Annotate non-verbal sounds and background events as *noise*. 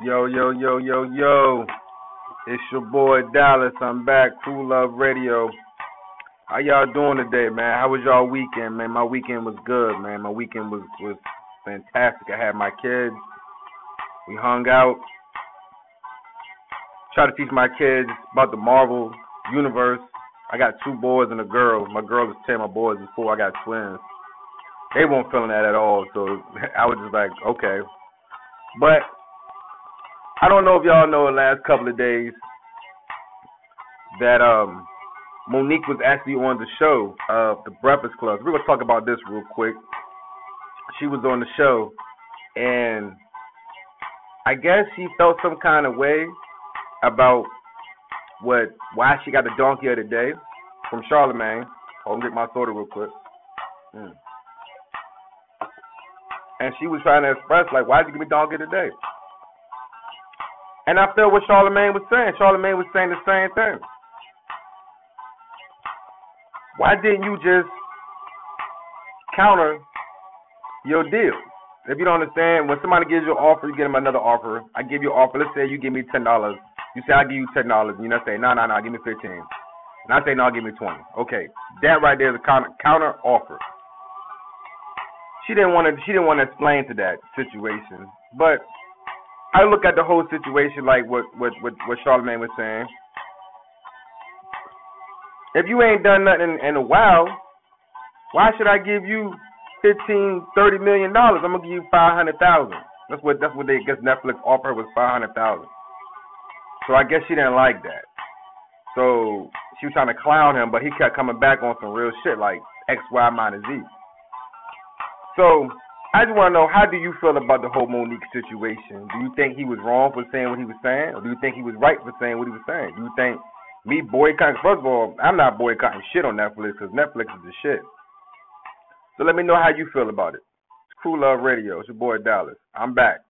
Yo, yo, yo, yo, yo. It's your boy Dallas. I'm back. Crew Love Radio. How y'all doing today, man? How was y'all weekend, man? My weekend was good, man. My weekend was was fantastic. I had my kids. We hung out. Try to teach my kids about the Marvel universe. I got two boys and a girl. My girl is ten. My boys is four. I got twins. They weren't feeling that at all. So *laughs* I was just like, okay. But I don't know if y'all know the last couple of days that um Mo'Nique was actually on the show, of the Breakfast Club. We're gonna talk about this real quick. She was on the show, and I guess she felt some kind of way about what why she got the donkey of the day from Charlemagne. Hold on, get my soda real quick. Mm. And she was trying to express like, why'd you give me donkey of the day? And I felt what Charlemagne was saying. Charlemagne was saying the same thing. Why didn't you just counter your deal? If you don't understand, when somebody gives you an offer, you give them another offer. I give you an offer. Let's say you give me ten dollars. You say I give you ten dollars, and you not say no, no, no, give me fifteen. And I say no, give me twenty. Okay, that right there is a counter, counter offer. She didn't want to. She didn't want to explain to that situation, but I look at the whole situation like what what what, what Charlemagne was saying. If you ain't done nothing in a while, why should I give you fifteen, thirty million dollars? I'm gonna give you five hundred thousand. That's what that's what they guess Netflix offered was five hundred thousand. So I guess she didn't like that. So she was trying to clown him, but he kept coming back on some real shit like X, Y minus Z. So I just want to know how do you feel about the whole Mo'Nique situation? Do you think he was wrong for saying what he was saying, or do you think he was right for saying what he was saying? Do you think me boycotting. First of all, I'm not boycotting shit on Netflix because Netflix is the shit. So let me know how you feel about it. It's Crew Love Radio. It's your boy Dallas. I'm back.